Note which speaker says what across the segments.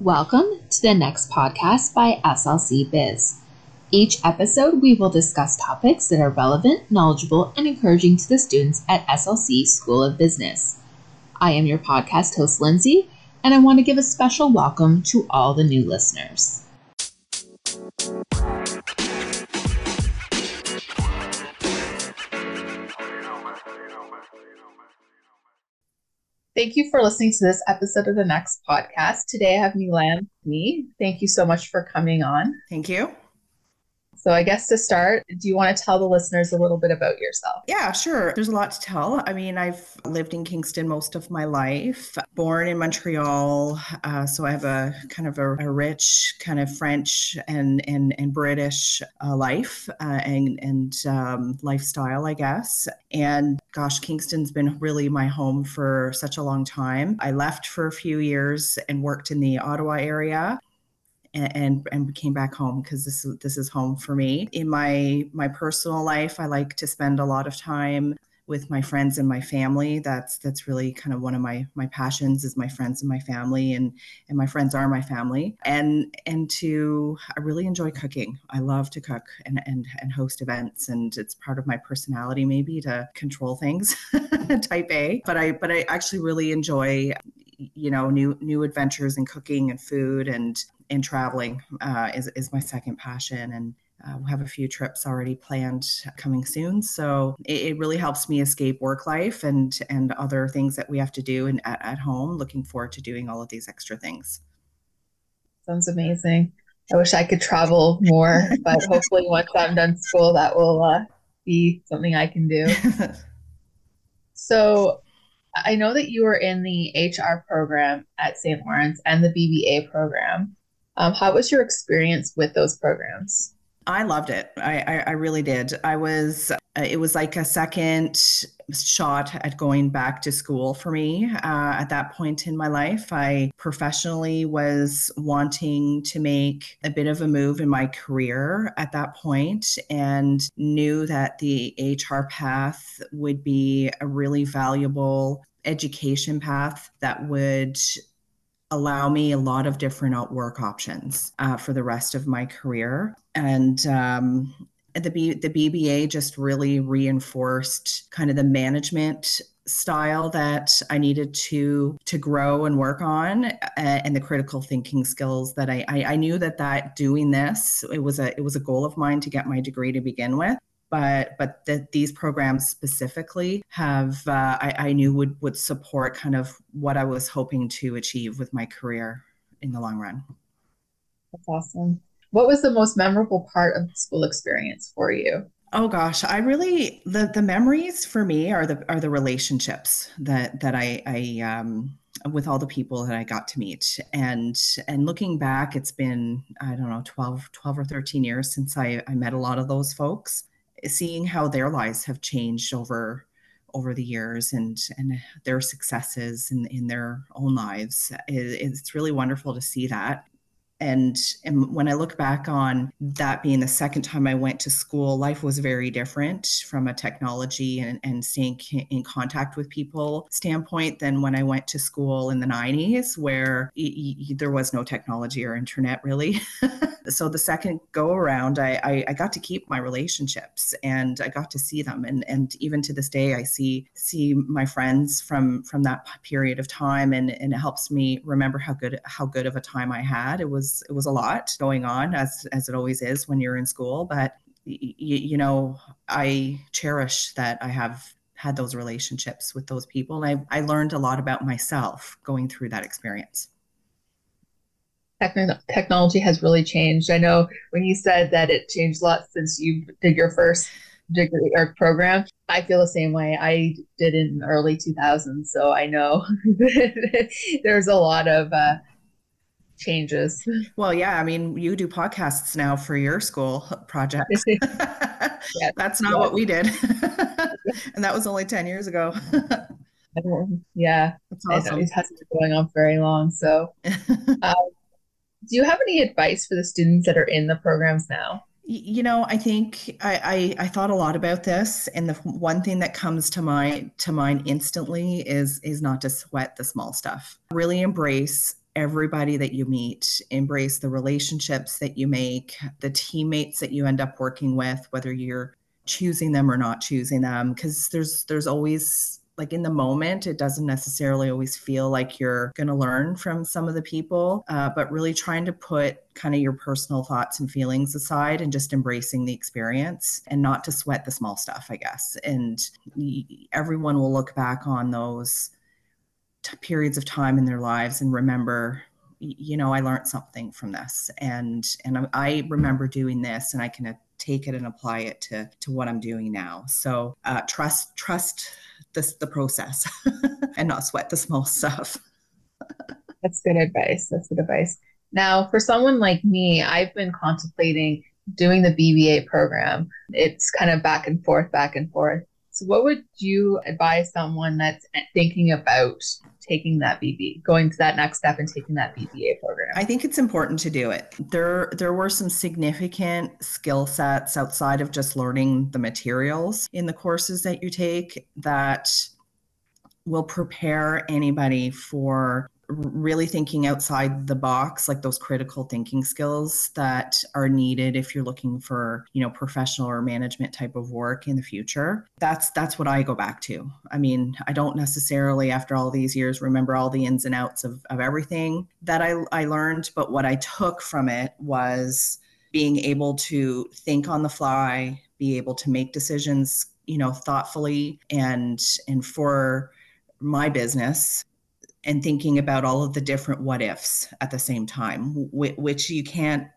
Speaker 1: Welcome to the next podcast by SLC Biz. Each episode, we will discuss topics that are relevant, knowledgeable, and encouraging to the students at SLC School of Business. I am your podcast host, Lindsay, and I want to give a special welcome to all the new listeners. Thank you for listening to this episode of the next podcast. Today I have Milan me. Thank you so much for coming on.
Speaker 2: Thank you.
Speaker 1: So, I guess to start, do you want to tell the listeners a little bit about yourself?
Speaker 2: Yeah, sure. There's a lot to tell. I mean, I've lived in Kingston most of my life, born in Montreal. Uh, so, I have a kind of a, a, rich kind of French and, and, and British uh, life uh, and, and um, lifestyle, I guess. And gosh, Kingston's been really my home for such a long time. I left for a few years and worked in the Ottawa area and and came back home because this is this is home for me. In my my personal life, I like to spend a lot of time with my friends and my family. That's that's really kind of one of my my passions is my friends and my family and and my friends are my family. And and to i really enjoy cooking. I love to cook and and, and host events and it's part of my personality maybe to control things type a. But i but i actually really enjoy you know new new adventures in cooking and food and and traveling uh, is, is my second passion and uh, we have a few trips already planned coming soon so it, it, really helps me escape work life and and other things that we have to do and at, at home looking forward to doing all of these extra things
Speaker 1: sounds amazing i wish i could travel more but hopefully once i'm done school that will uh, be something i can do so I know that you were in the HR program at St. Lawrence and the BBA program. Um, how was your experience with those programs?
Speaker 2: I loved it. I, I, I really did. I was, uh, it was like a second shot at going back to school for me uh, at that point in my life. I professionally was wanting to make a bit of a move in my career at that point and knew that the HR path would be a really valuable education path that would allow me a lot of different work options uh, for the rest of my career. And um, the B, the BBA just really reinforced kind of the management style that I needed to to grow and work on, uh, and the critical thinking skills that I, I I knew that that doing this it was a it was a goal of mine to get my degree to begin with but but that these programs specifically have uh, I, I knew would would support kind of what I was hoping to achieve with my career in the long run.
Speaker 1: That's awesome. What was the most memorable part of the school experience for you?
Speaker 2: Oh gosh, I really the the memories for me are the are the relationships that that I I um with all the people that I got to meet. And and looking back, it's been, I don't know, 12, 12 or 13 years since I, I met a lot of those folks seeing how their lives have changed over over the years and and their successes in, in their own lives it's really wonderful to see that and, and when I look back on that being the second time I went to school, life was very different from a technology and, and staying in contact with people standpoint than when I went to school in the 90s, where y- y- there was no technology or internet really. so the second go around, I, I, I, got to keep my relationships and I got to see them. And, and even to this day, I see see my friends from from that period of time, and, and it helps me remember how good how good of a time I had. It was was it was a lot going on as as it always is when you're in school but y- you know i cherish that i have had those relationships with those people and i i learned a lot about myself going through that experience.
Speaker 1: Technology has really changed. I know when you said that it changed a lot since you did your first degree or program i feel the same way. I did in early 2000s so i know there's a lot of uh, changes.
Speaker 2: Well, yeah, I mean, you do podcasts now for your school project. yes. That's not what we did. and that was only 10 years ago.
Speaker 1: yeah. That's awesome. It hasn't been going on very long. So, um, do you have any advice for the students that are in the programs now?
Speaker 2: You know, I think I, I, I thought a lot about this, and the one thing that comes to mind to mind instantly is is not to sweat the small stuff. Really embrace everybody that you meet, embrace the relationships that you make, the teammates that you end up working with, whether you're choosing them or not choosing them because there's there's always like in the moment it doesn't necessarily always feel like you're going to learn from some of the people uh, but really trying to put kind of your personal thoughts and feelings aside and just embracing the experience and not to sweat the small stuff i guess. And everyone will look back on those t- periods of time in their lives and remember you know i learned something from this and and I, I remember doing this and i can take it and apply it to to what I'm doing now. So uh, trust trust this the process and not sweat the small stuff.
Speaker 1: That's good advice. That's good advice. Now, for someone like me, I've been contemplating doing the BBA program. It's kind of back and forth, back and forth. So, what would you advise someone that's thinking about taking that BB, going to that next step and taking that BBA program?
Speaker 2: I think it's important to do it. There, there were some significant skill sets outside of just learning the materials in the courses that you take that will prepare anybody for really thinking outside the box like those critical thinking skills that are needed if you're looking for you know professional or management type of work in the future. That's that's what i go back to. I mean i don't necessarily after all these years remember all the ins and outs of, of everything that I, I learned but what i took from it was being able to think on the fly be able to make decisions you know thoughtfully and and for my business and thinking about all of the different what ifs at the same time, which you can't,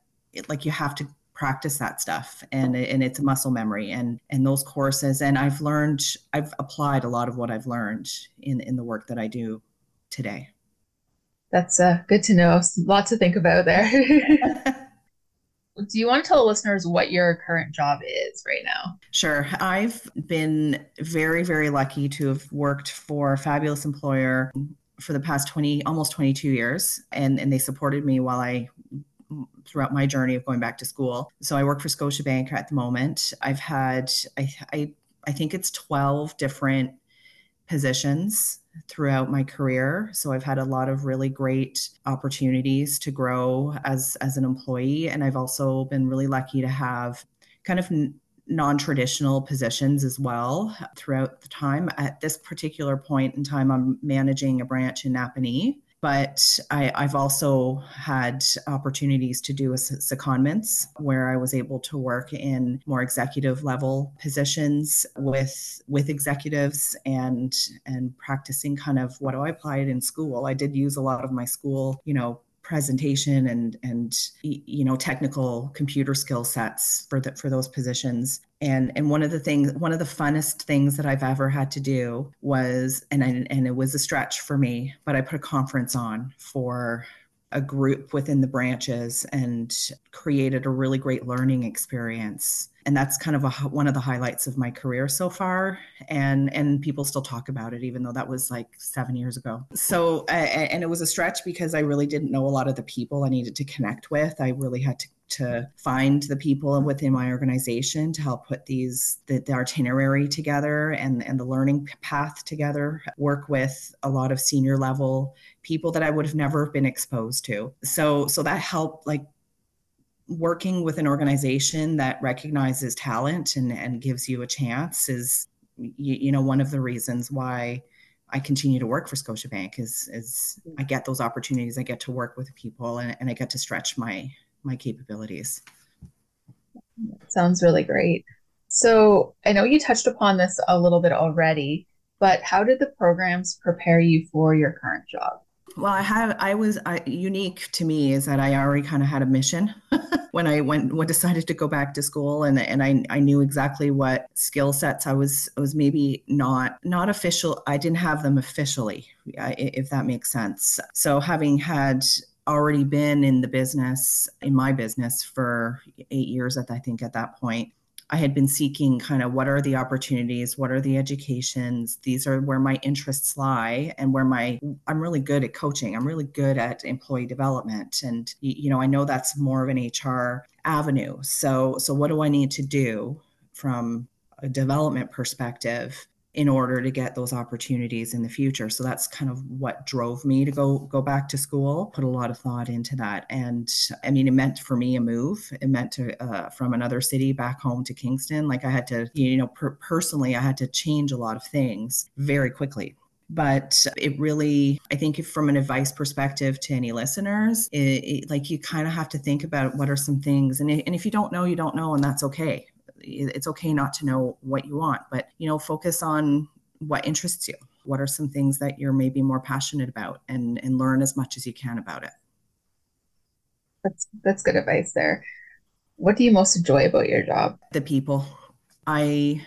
Speaker 2: like, you have to practice that stuff and and it's muscle memory and and those courses and I've learned I've applied a lot of what I've learned in in the work that I do today.
Speaker 1: That's uh, good to know. Lots to think about there. do you want to tell listeners what your current job is right now?
Speaker 2: Sure. I've been very, very lucky to have worked for a fabulous employer for the past 20 almost 22 years and and they supported me while i throughout my journey of going back to school. So i work for scotiabank at the moment. I've had i i, I think it's 12 different positions throughout my career. So i've had a lot of really great opportunities to grow as as an employee and i've also been really lucky to have kind of non-traditional positions as well throughout the time. At this particular point in time, I'm managing a branch in Napanee, but I, have also had opportunities to do a secondments where I was able to work in more executive level positions with with executives and and practicing kind of what I applied in school. I did use a lot of my school, you know, presentation and and you know technical computer skill sets for the, for those positions. And and one of the things one of the funnest things that I've ever had to do was and I, and it was a stretch for me but I put a conference on for a group within the branches and created a really great learning experience. And that's kind of a, one of the highlights of my career so far. And and people still talk about it even though that was like seven years ago. So and it was a stretch because i really didn't know a lot of the people i needed to connect with. I really had to to find the people within my organization to help put these the, the, itinerary together and and the learning path together work with a lot of senior level people that i would have never been exposed to so so that helped like working with an organization that recognizes talent and, and gives you a chance is you, you know one of the reasons why I continue to work for Scotiabank is is I get those opportunities. I get to work with people and, and I get to stretch my my capabilities.
Speaker 1: Sounds really great. So I know you touched upon this a little bit already, but how did the programs prepare you for your current job?
Speaker 2: Well, I have. I was I, unique to me is that I already kind of had a mission when I went when decided to go back to school, and and I I knew exactly what skill sets I was I was maybe not not official. I didn't have them officially, if that makes sense. So having had already been in the business in my business for eight years at I think at that point I had been seeking kind of what are the opportunities, what are the educations. These are where my interests lie and where my I'm really good at coaching. I'm really good at employee development and you know, I know that's more of an HR avenue. So so what do I need to do from a development perspective in order to get those opportunities in the future. So that's kind of what drove me to go go back to school. Put a lot of thought into that, and I mean, it meant for me a move. It meant to uh, from another city back home to Kingston. Like I had to, you know, per- personally, I had to change a lot of things very quickly but it really i think from an advice perspective to any listeners it, it, like you kind of have to think about what are some things and, and if you don't know you don't know and that's okay it's okay not to know what you want, but you know, focus on what interests you. What are some things that you're maybe more passionate about and and learn as much as you can about it.
Speaker 1: That's that's good advice there. What do you most enjoy about your job?
Speaker 2: The people. I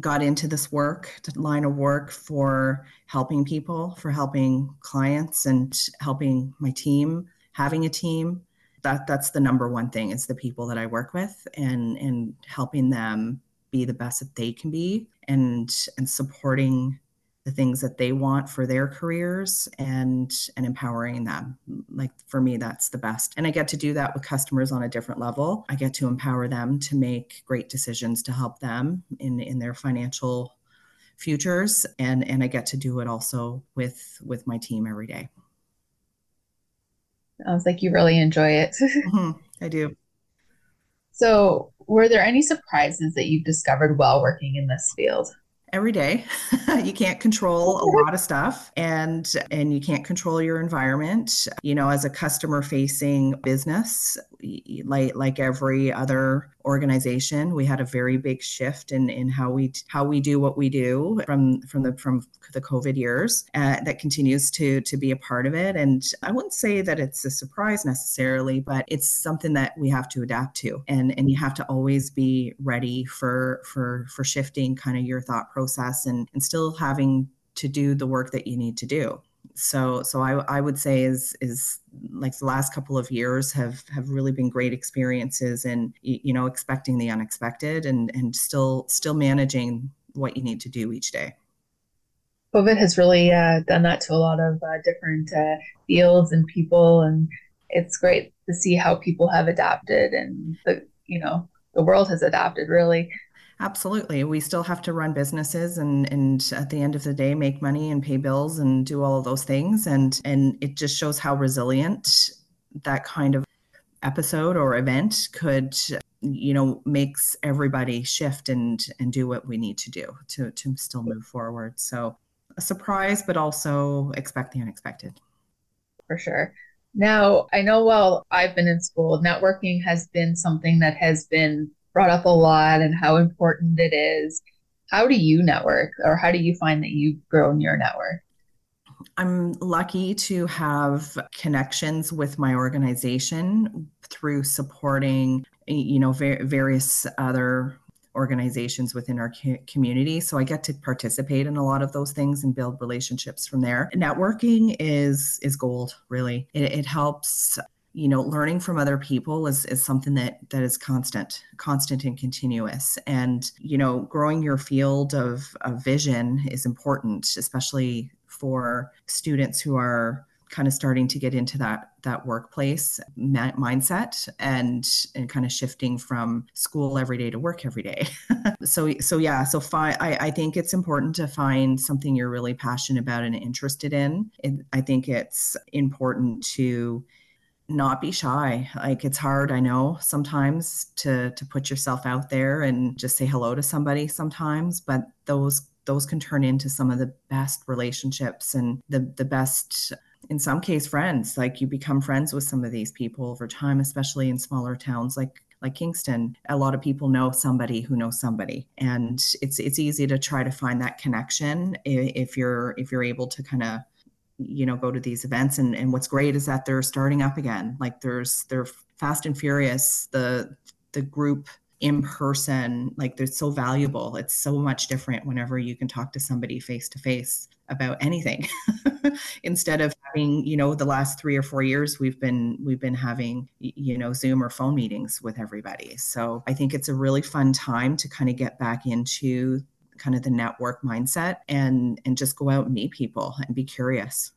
Speaker 2: got into this work, line of work for helping people, for helping clients and helping my team, having a team that that's the number one thing is the people that I work with and and helping them be the best that they can be and and supporting the things that they want for their careers and and empowering them. Like for me that's the best. And i get to do that with customers on a different level. I get to empower them to make great decisions to help them in in their financial futures. And and i get to do it also with with my team every day
Speaker 1: Sounds like you really enjoy it.
Speaker 2: mm-hmm. I do.
Speaker 1: So, were there any surprises that you've discovered while working in this field?
Speaker 2: every day. you can't control a lot of stuff and and you can't control your environment. You know, as a customer facing business, like like every other organization, we had a very big shift in in how we how we do what we do from from the from the COVID years. Uh, that continues to to be a part of it, and I wouldn't say that it's a surprise necessarily, but it's something that we have to adapt to, and and you have to always be ready for for for shifting kind of your thought process and and still having to do the work that you need to do so so I, I would say is is like the last couple of years have have really been great experiences and you know expecting the unexpected and and still still managing what you need to do each day.
Speaker 1: Covid has really uh, done that to a lot of uh, different uh, fields and people and it's great to see how people have adapted and the you know the world has adapted really
Speaker 2: Absolutely. We still have to run businesses and and at the end of the day make money and pay bills and do all of those things and and it just shows how resilient that kind of episode or event could you know makes everybody shift and and do what we need to do to to still move forward. So a surprise but also expect the unexpected.
Speaker 1: For sure. Now, I know while I've been in school, networking has been something that has been brought up a lot and how important it is. How do you network or how do you find that you've grown your network?
Speaker 2: I'm lucky to have connections with my organization through supporting, you know, various other organizations within our community. So I get to participate in a lot of those things and build relationships from there. Networking is is gold, really. It, it helps you know learning from other people is, is something that that is constant constant and continuous. And you know growing your field of, of vision is important especially for students who are kind of starting to get into that that workplace ma- mindset and and kind of shifting from school every day to work every day. So so yeah so fi- I, I think it's important to find something you're really passionate about and interested in. It, i think it's important to not be shy. Like it's hard i know sometimes to to put yourself out there and just say hello to somebody sometimes but those those can turn into some of the best relationships and the the best in some case friends. Like you become friends with some of these people over time especially in smaller towns like like Kingston, a lot of people know somebody who knows somebody, and it's it's easy to try to find that connection if you're if you're able to kind of you know go to these events. And and what's great is that they're starting up again. Like there's they're fast and furious. The the group in person like they're so valuable. It's so much different whenever you can talk to somebody face to face about anything. Instead of having you know the last 3 or 4 years we've been we've been having you know zoom or phone meetings with everybody. So i think it's a really fun time to kind of get back into kind of the network mindset and and just go out and meet people and be curious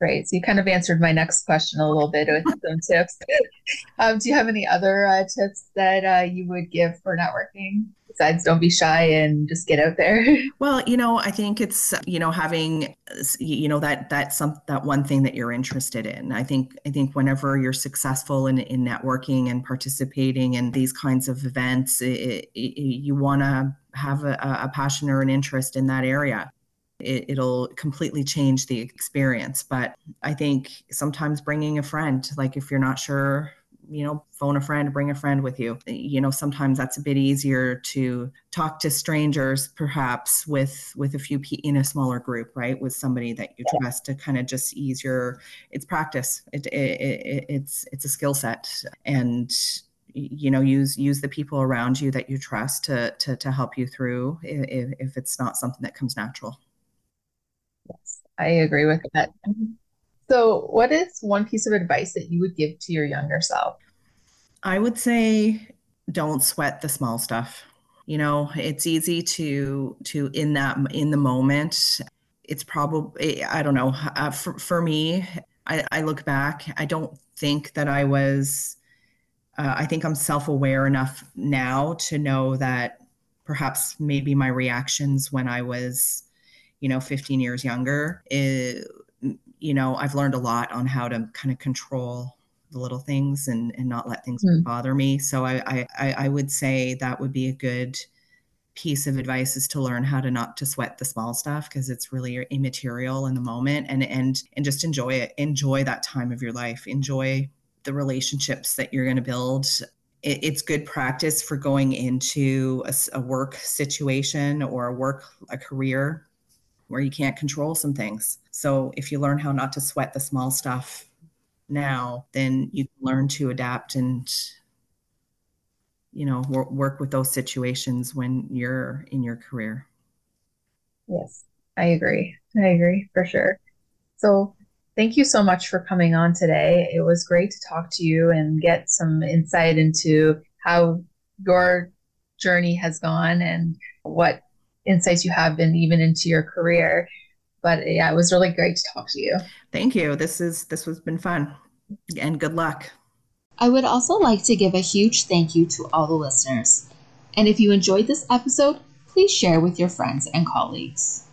Speaker 1: Great. So you kind of answered my next question a little bit with some tips. Um, do you have any other uh, tips that uh, you would give for networking? besides don't be shy and just get out there
Speaker 2: well you know i think it's you know having you know that that some that one thing that you're interested in i think i think whenever you're successful in, in networking and participating in these kinds of events it, it, you want to have a, a passion or an interest in that area it, will completely change the experience. But I think sometimes bringing a friend, like if you're not sure you know phone a friend bring a friend with you. You know sometimes that's a bit easier to talk to strangers perhaps with with a few pe- in a smaller group right with somebody that you trust to kind of just ease your it's practice. It, it, it it's it's a skill set. And you know use use the people around you that you trust to to, to help you through if, if it's not something that comes natural
Speaker 1: i agree with that so, what is one piece of advice that you would give to your younger self?
Speaker 2: I would say don't sweat the small stuff. You know, it's easy to to in that in the moment. It's probably I don't know. Uh, for for me, I, I look back. I don't think that I was. Uh, I think I'm self aware enough now to know that perhaps maybe my reactions when I was, you know, 15 years younger, it, you know, I've learned a lot on how to kind of control the little things and, and not let things mm. bother me. So I, I, I would say that would be a good piece of advice is to learn how to not to sweat the small stuff because it's really immaterial in the moment and and and just enjoy it enjoy that time of your life enjoy the relationships that you're going to build it, it's good practice for going into a, a work situation or a work a career where you can't control some things. So if you learn how not to sweat the small stuff now, then you can learn to adapt and you know work, work with those situations when you're in your career.
Speaker 1: Yes, I agree. I agree for sure. So thank you so much for coming on today. It was great to talk to you and get some insight into how your journey has gone and what insights you have been even into your career. But yeah, it was really great to talk to you.
Speaker 2: Thank you. This is this has been fun. And good luck.
Speaker 1: I would also like to give a huge thank you to all the listeners. And if you enjoyed this episode, please share with your friends and colleagues.